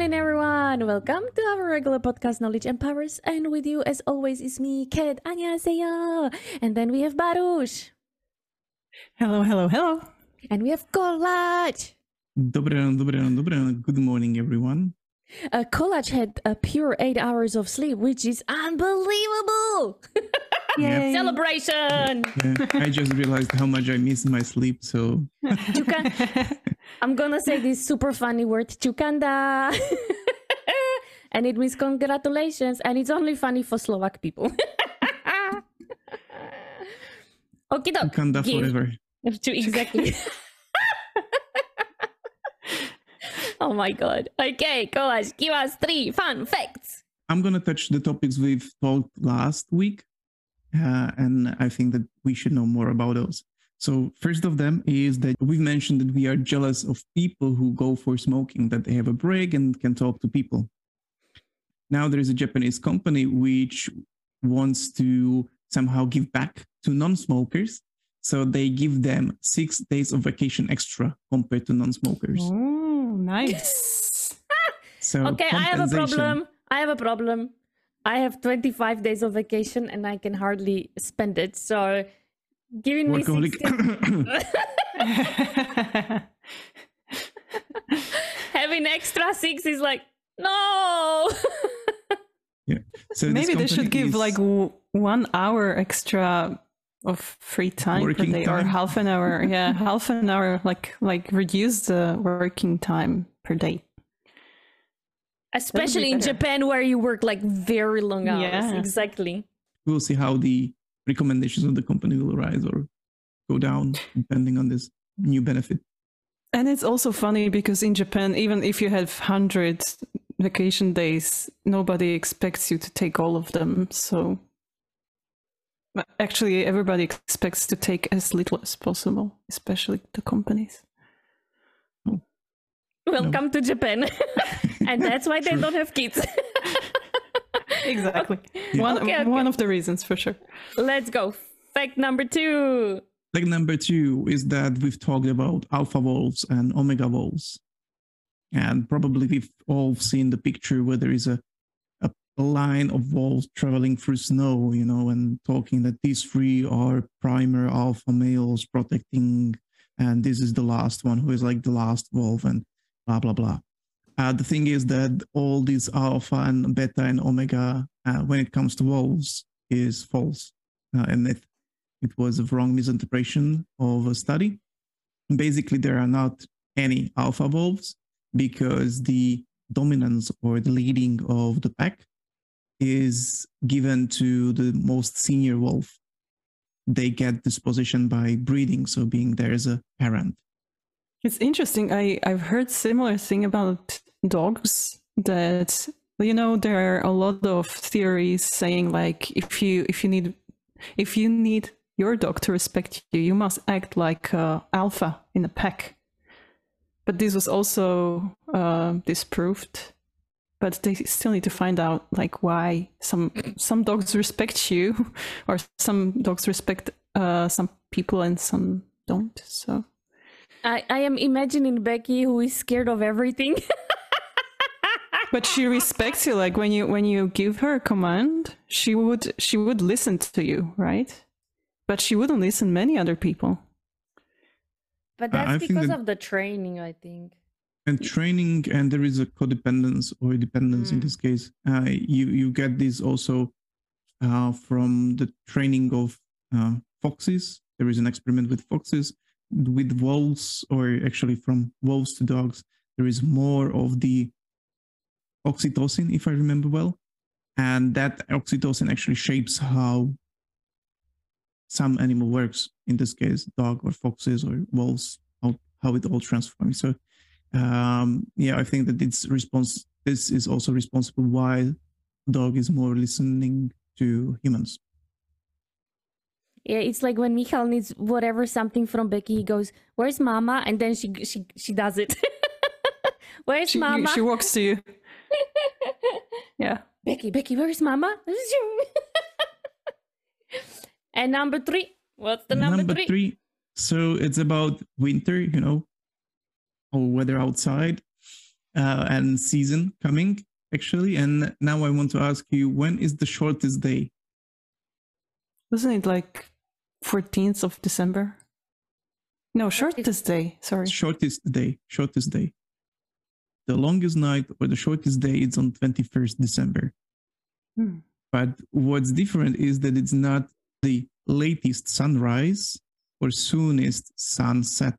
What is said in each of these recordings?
morning, everyone. Welcome to our regular podcast, Knowledge Empowers. And with you, as always, is me, Ket Annyeonghaseyo. And then we have Baruch. Hello, hello, hello. And we have Kolach. Dobre ráno, dobre dobre. Good morning, everyone. Uh, Kolach had a pure eight hours of sleep, which is unbelievable. Yay. Celebration. Yeah, I just realized how much I miss my sleep, so Chuka- I'm gonna say this super funny word, chukanda. and it means congratulations. And it's only funny for Slovak people. okay, Kanda forever. To exactly. oh my god. Okay, Kolaj, give us three fun facts. I'm gonna touch the topics we've talked last week, uh, and I think that we should know more about those. So first of them is that we've mentioned that we are jealous of people who go for smoking, that they have a break and can talk to people. Now there is a Japanese company which wants to somehow give back to non-smokers. So they give them six days of vacation extra compared to non-smokers. Oh, nice. So Okay, I have a problem. I have a problem. I have 25 days of vacation and I can hardly spend it. So giving me 16 having extra six is like, no. yeah. So Maybe they should give is- like w- one hour extra of free time per Working day or half an hour. Yeah, half an hour, like like reduce the working time per day. Especially in. Japan where you work like very long hours. Yeah. Exactly. we'll see how the recommendations of the company will rise or go down depending on this new benefit. And it's also funny because in Japan, even if you have 100 vacation days, nobody expects you to take all of them. So but actually, everybody expects to take as little as possible, especially the companies. Hmm. Welcome to Japan. and that's why they don't have kids. Exactly. One, Okay, okay. one of the reasons for sure. Let's go. Fact number two. Like number two is that we've talked about alpha wolves and omega wolves. And probably we've all seen the picture where there is a, a line of wolves traveling through snow, you know, and talking that these three are primer alpha males protecting, and this is the last one who is like the last wolf, and blah, blah, blah. Uh, the thing is that all these alpha and beta and omega, uh, when it comes to wolves, is false. Uh, and it, it was a wrong misinterpretation of a study. Basically, there are not any alpha wolves because the dominance or the leading of the pack is given to the most senior wolf. They get this position by breeding, so being there as a parent. It's interesting. I, I've heard similar thing about dogs that you know there are a lot of theories saying like if you if you need if you need your dog to respect you, you must act like uh, alpha in a pack. But this was also uh, disproved. But they still need to find out like why some some dogs respect you, or some dogs respect uh, some people and some don't. So I, I am imagining Becky who is scared of everything. but she respects you like when you when you give her a command she would she would listen to you right but she wouldn't listen many other people but I- I that's because that- of the training, I think. And training and there is a codependence or dependence in Mm. this case. Uh, you you get this also uh, from the training of uh, foxes. There is an experiment with foxes with wolves or actually from wolves to dogs. There is more of the oxytocin if i remember well. And that oxytocin actually shapes how some animal works in this case dog or foxes or wolves how, how it all transforms. So um yeah i think that it's response this is also responsible why dog is more listening to humans Yeah, it's like when Michal needs whatever something from Becky, he goes, "Where's Mama?" and then she she she does it. Where's she, Mama? she walks to you yeah Becky, Becky, where's Mama? and number three, what's the number, three? so it's about winter you know or weather outside uh, and season coming actually. And now I want to ask you, when is the shortest day? Wasn't it like 14th of December? No, shortest day. Sorry. Shortest day. Shortest day. The longest night or the shortest day is on 21st December. Hmm. But what's different is that it's not the latest sunrise or soonest sunset.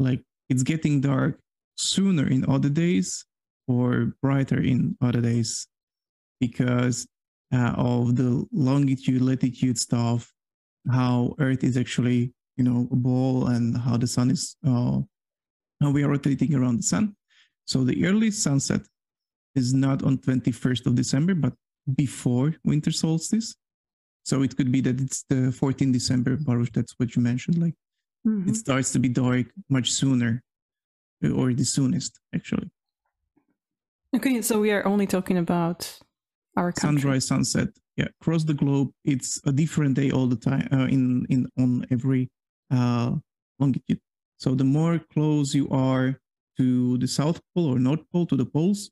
Like it's getting dark sooner in other days or brighter in other days because uh, of the longitude, latitude stuff, how Earth is actually, you know, a ball and how the sun is, uh, how we are rotating around the sun. So the early sunset is not on 21st of December, but before winter solstice. So it could be that it's the 14th December, Baruch, that's what you mentioned. Like Mhm. it starts to be dark much sooner, or the soonest, actually. Okay, so we are only talking about our country. sunrise sunset yeah across the globe it's a different day all the time uh, in in on every uh longitude so the more close you are to the south pole or north pole to the poles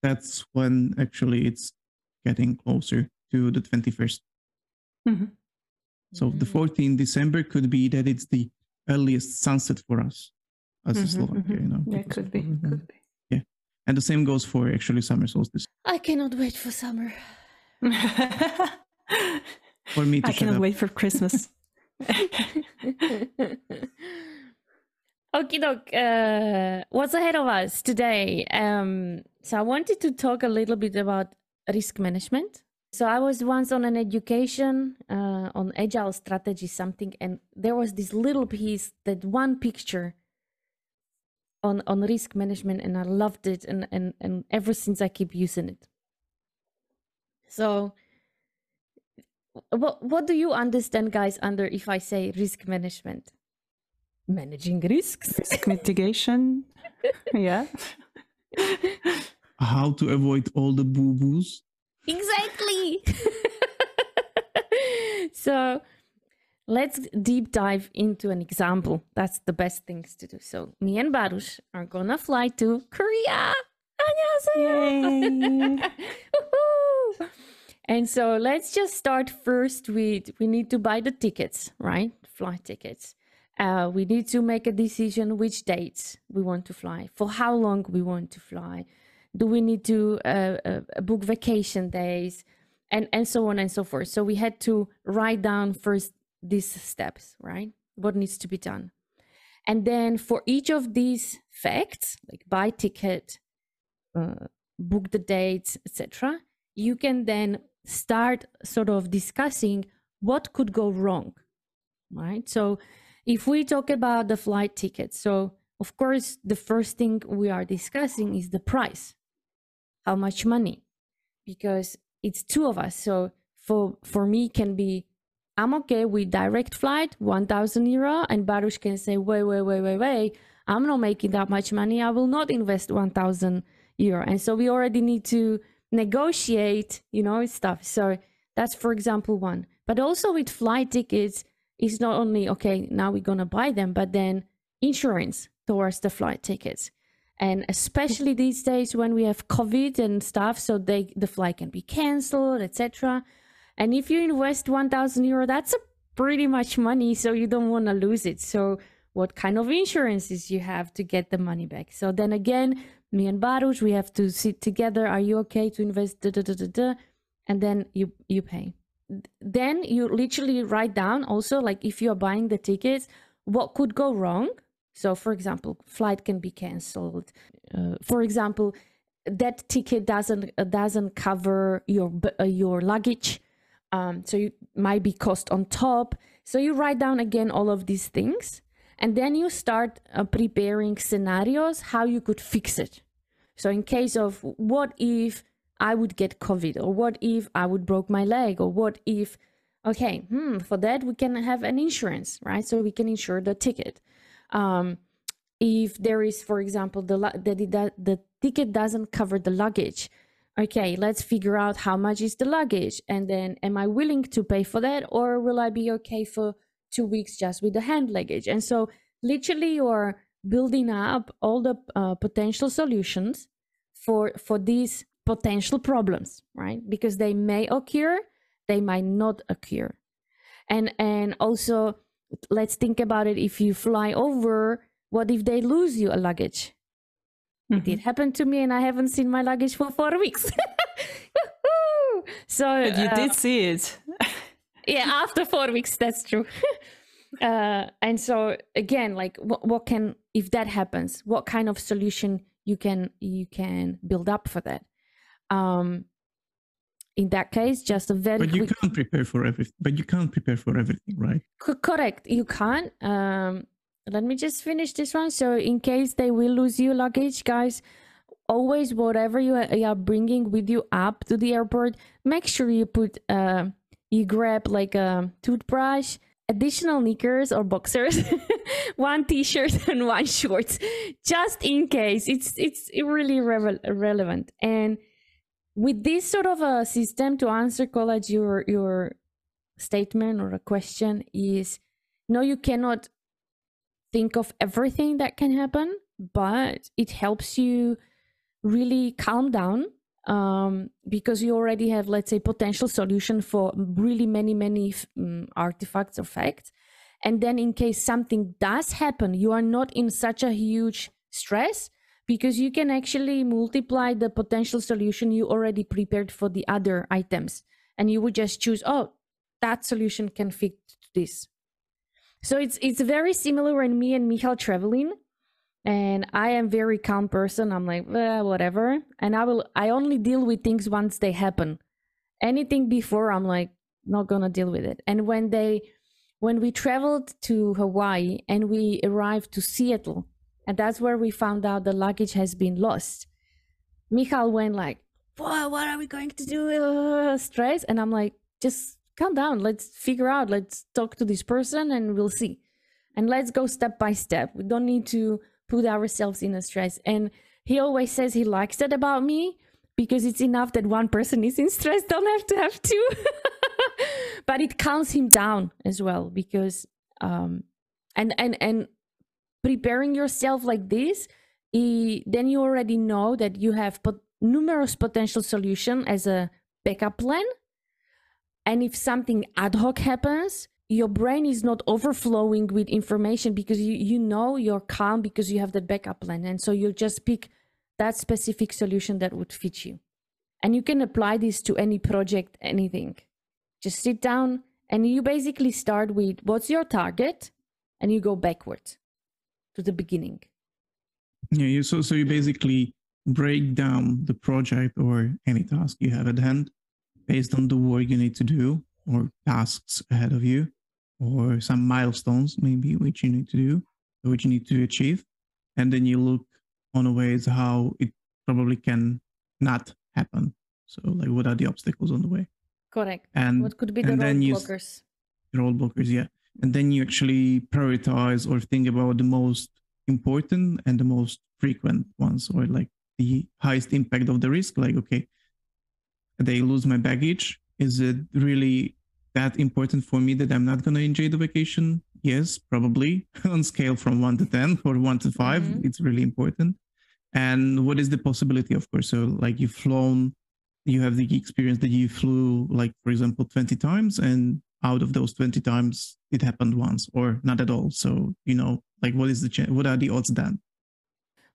that's when actually it's getting closer to the 21st Mhm. so the Mm. 14th december could be that it's the earliest sunset for us as a Mhm, slovakia mhm. you know Yeah, because could of- be. Could be. and the same goes for actually summer solstice I cannot wait for summer. for me to I cannot up. wait for Christmas. Okie doke. Uh, what's ahead of us today? Um, so I wanted to talk a little bit about risk management. So I was once on an education uh, on agile strategy something, and there was this little piece, that one picture on on risk management, and I loved it, and and and ever since I keep using it. So what what do you understand guys under if i say risk management managing risks Risk mitigation. Yeah. how to avoid all the boo-boos exactly So let's deep dive into an example. That's the best things to do. So me and Baruch are gonna fly to Korea. and so let's just start first with we need to buy the tickets, right? Flight tickets. Uh, we need to make a decision which dates we want to fly, for how long we want to fly. Do we need to uh, uh, book vacation days? And and so on and so forth. So we had to write down first these steps right? What needs to be done. And then for each of these facts like buy ticket uh, book the dates etc you can then start sort of discussing what could go wrong right? So if we talk about the flight ticket so of course the first thing we are discussing is the price. How much money? Because it's two of us. So for for me can be i'm okay with direct flight 1000 euro and baruch can say wait wait wait wait wait. I'm not making that much money. I will not invest 1000 euro. And so we already need to negotiate you know stuff. So that's for example one. But also with flight tickets it's not only okay now we're gonna buy them but then insurance towards the flight tickets and especially these days when we have covid and stuff so they the flight can be cancelled etc and if you invest 1000 euro that's a pretty much money so you don't want to lose it. So what kind of insurances you have to get the money back? So then again me and baruch we have to sit together. Are you okay to invest da, da, da, da, da, and then you you pay. Then you literally write down also like if you're buying the tickets what could go wrong so for example flight can be cancelled. Uh, for example that ticket doesn't uh, doesn't cover your uh, your luggage. Um, so you might be cost on top. So you write down again all of these things and then you start uh, preparing scenarios how you could fix it. So in case of what if i would get covid? Or what if i would broke my leg? Or what if okay hmm, for that we can have an insurance right? So we can insure the ticket um, if there is for example the the, the ticket doesn't cover the luggage okay let's figure out how much is the luggage and then am i willing to pay for that or will i be okay for two weeks just with the hand luggage? And so literally you're building up all the uh, potential solutions for for these potential problems right? Because they may occur they might not occur. And and also let's think about it. If you fly over what if they lose you a luggage? Mm-hmm. it did happen to me and i haven't seen my luggage for four weeks. So but you uh, did see it. Yeah after four weeks that's true. Uh, and so again like what, what can if that happens what kind of solution you can you can build up for that? Um in that case just a very but you quick... can't prepare for everything but you can't prepare for everything right? C- correct. You can't. Um let me just finish this one. So in case they will lose your luggage guys always whatever you are bringing with you up to the airport make sure you put uh you grab like a toothbrush additional knickers or boxers one t-shirt and one shorts just in case. It's it's really re- relevant. And with this sort of a system to answer Kolach your your statement or a question is no you cannot think of everything that can happen but it helps you really calm down um, because you already have let's say potential solution for really many many um, artifacts or facts. And then in case something does happen you are not in such a huge stress because you can actually multiply the potential solution you already prepared for the other items. And you would just choose oh that solution can fit this. So it's it's very similar when me and Michal traveling. And I am very calm person. I'm like eh, whatever. And I will I only deal with things once they happen. Anything before I'm like not gonna deal with it. And when they when we traveled to Hawaii and we arrived to Seattle and that's where we found out the luggage has been lost. Michal went like, "What? What are we going to do?" Uh, stress, and I'm like, "Just calm down. Let's figure out. Let's talk to this person, and we'll see. And let's go step by step. We don't need to put ourselves in a stress." And he always says he likes that about me because it's enough that one person is in stress. Don't have to have two. but it calms him down as well because um, and and and preparing yourself like this then you already know that you have pot- numerous potential solution as a backup plan. And if something ad hoc happens your brain is not overflowing with information because you, you know you're calm because you have that backup plan. And so you just pick that specific solution that would fit you. And you can apply this to any project anything. Just sit down and you basically start with what's your target? And you go backwards to the beginning. Yeah, you so so you basically break down the project or any task you have at hand based on the work you need to do or tasks ahead of you or some milestones maybe which you need to do which you need to achieve. And then you look on a ways how it probably can not happen. So like what are the obstacles on the way? Correct. And what could be the roadblockers roadblockers yeah and then you actually prioritize or think about the most important and the most frequent ones or like the highest impact of the risk like okay they lose my baggage? Is it really that important for me that i'm not going to enjoy the vacation? Yes probably. On scale from 1 to 10 or 1 to 5 mm-hmm. it's really important. And what is the possibility of course? So like you've flown you have the experience that you flew like for example 20 times and out of those 20 times it happened once or not at all. So you know like what is the ch- what are the odds then?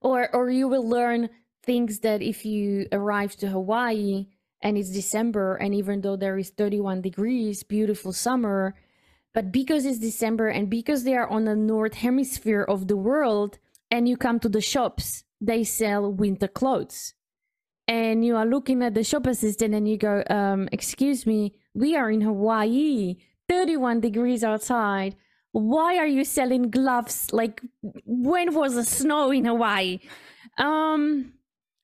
Or or you will learn things that if you arrive to hawaii and it's december and even though there is 31 degrees beautiful summer but because it's december and because they are on the north hemisphere of the world and you come to the shops they sell winter clothes. And you are looking at the shop assistant and you go um, excuse me we are in Hawaii, 31 degrees outside. Why are you selling gloves? Like, when was the snow in Hawaii? Um,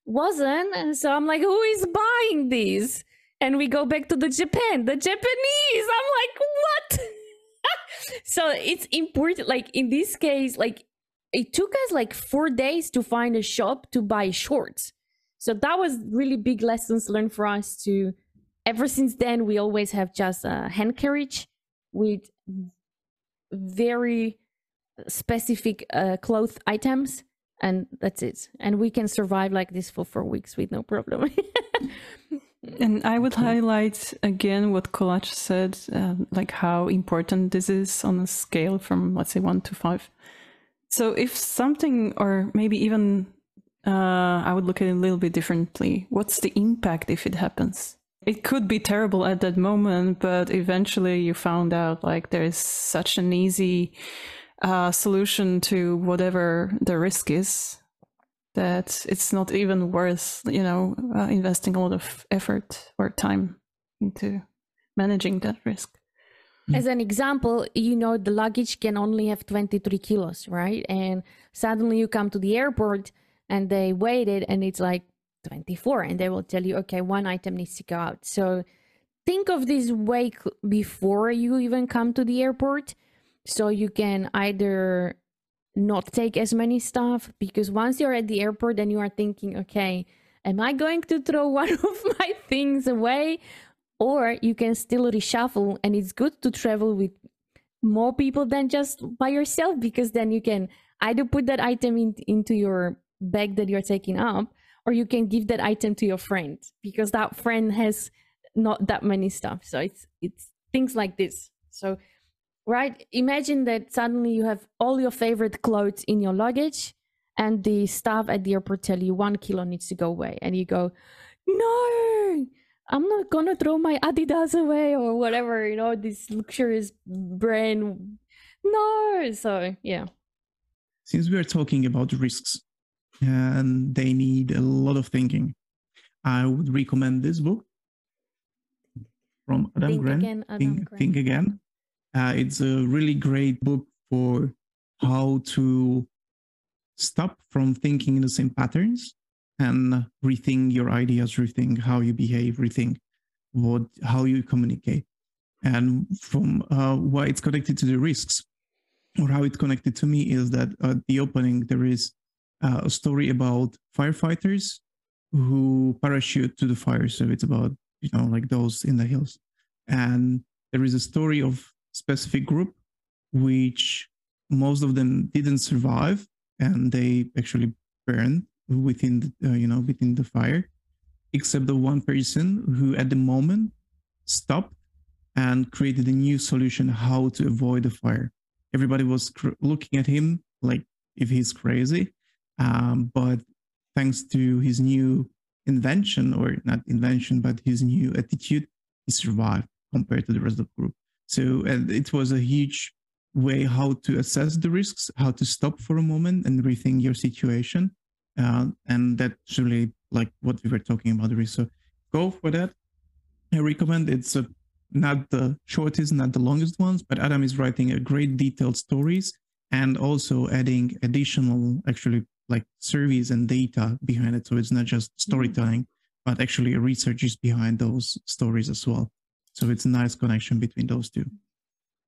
wasn't. And so I'm like, who is buying these? And we go back to the Japan, the Japanese. I'm like, what? so it's important. Like in this case, like it took us like four days to find a shop to buy shorts. So that was really big lessons learned for us to ever since then, we always have just a hand carriage with very specific uh, cloth items and that's it and we can survive like this for four weeks with no problem And I would highlight again what Kolach said, uh, like how important this is on a scale from, let's say, one to five. So if something, or maybe even uh, I would look at it a little bit differently. What's the impact if it happens? It could be terrible at that moment, but eventually you found out like there's such an easy uh, solution to whatever the risk is that it's not even worth you know uh, investing a lot of effort or time into managing that risk. As an example you know the luggage can only have 23 kilos right? And suddenly you come to the airport and they weigh it and it's like 24 and they will tell you okay one item needs to go out. So think of this way before you even come to the airport so you can either not take as many stuff because once you're at the airport then you are thinking okay am i going to throw one of my things away? Or you can still reshuffle and it's good to travel with more people than just by yourself because then you can either put that item in, into your bag that you're taking up or you can give that item to your friend because that friend has not that many stuff so it's it's things like this so right? Imagine that suddenly you have all your favorite clothes in your luggage, and the staff at the airport tell you one kilo needs to go away, and you go, "No, I'm not gonna throw my Adidas away or whatever." You know, this luxurious brand. No, so yeah. Since we are talking about risks, and they need a lot of thinking, I would recommend this book from Adam Think Grant. again, Adam think, Grant. think again. Uh, it's a really great book for how to stop from thinking in the same patterns and rethink your ideas, rethink how you behave, rethink what how you communicate, and from uh, why it's connected to the risks, or how it's connected to me is that at the opening there is uh, a story about firefighters who parachute to the fire. So it's about you know like those in the hills, and there is a story of specific group which most of them didn't survive and they actually burned within the, uh, you know within the fire except the one person who at the moment stopped and created a new solution how to avoid the fire. Everybody was cr- looking at him like if he's crazy um, but thanks to his new invention or not invention but his new attitude he survived compared to the rest of the group so and it was a huge way how to assess the risks, how to stop for a moment and rethink your situation. Uh, and that's really like what we were talking about. So go for that. I recommend it's a, not the shortest, not the longest ones, but Adam is writing a great detailed stories and also adding additional actually like surveys and data behind it. So it's not just storytelling, but actually research is behind those stories as well. So it's a nice connection between those two.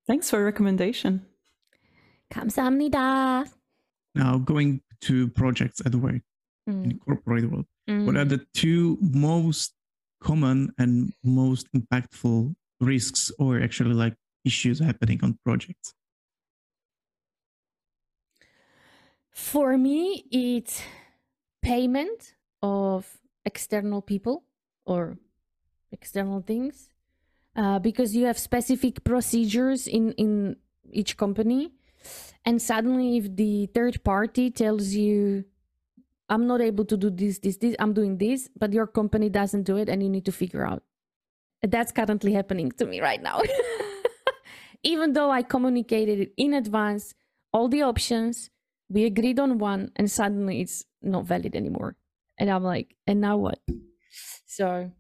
Thanks for recommendation. 감사합니다. Now going to projects at work in Mm, corporate world. What are mm. the two most common and most impactful risks or actually like issues happening on projects? For me, it's payment of external people or external things uh, because you have specific procedures in, in each company. And suddenly, if the third party tells you, I'm not able to do this, this, this, I'm doing this, but your company doesn't do it, and you need to figure out. That's currently happening to me right now. Even though I communicated in advance, all the options, we agreed on one and suddenly it's not valid anymore. And i'm like and now what? So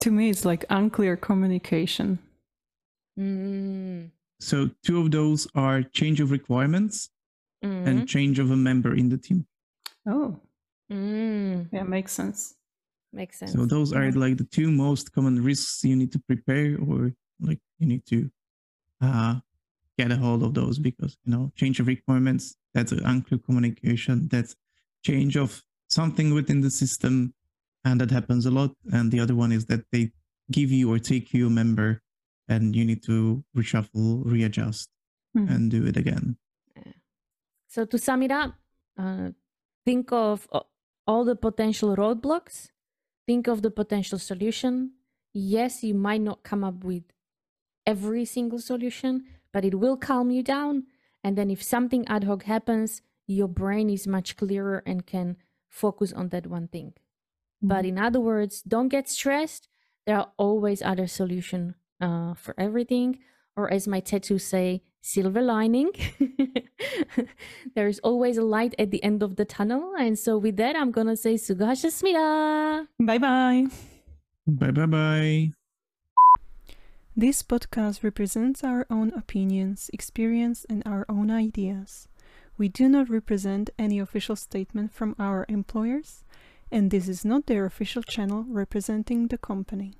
To me, it's like unclear communication. mm, So two of those are change of requirements mm, and change of a member in the team. Oh, mm, yeah, makes sense. makes sense. So those are like the two most common risks you need to prepare or like you need to uh, get a hold of those because you know change of requirements that's an unclear communication that's change of something within the system and that happens a lot and the other one is that they give you or take you a member and you need to reshuffle readjust Mhm. and do it again So to sum it up, uh, think of all the potential roadblocks, think of the potential solution. Yes, you might not come up with every single solution, but it will calm you down. And then if something ad hoc happens, your brain is much clearer and can focus on that one thing. Mm-hmm. But in other words, don't get stressed. There are always other solution uh, for everything, or as my tattoo say, silver lining. there is always a light at the end of the tunnel. And so with that, I'm gonna say sugashasmida. Bye bye. Bye bye bye. This podcast represents our own opinions, experience, and our own ideas. We do not represent any official statement from our employers, and this is not their official channel representing the company.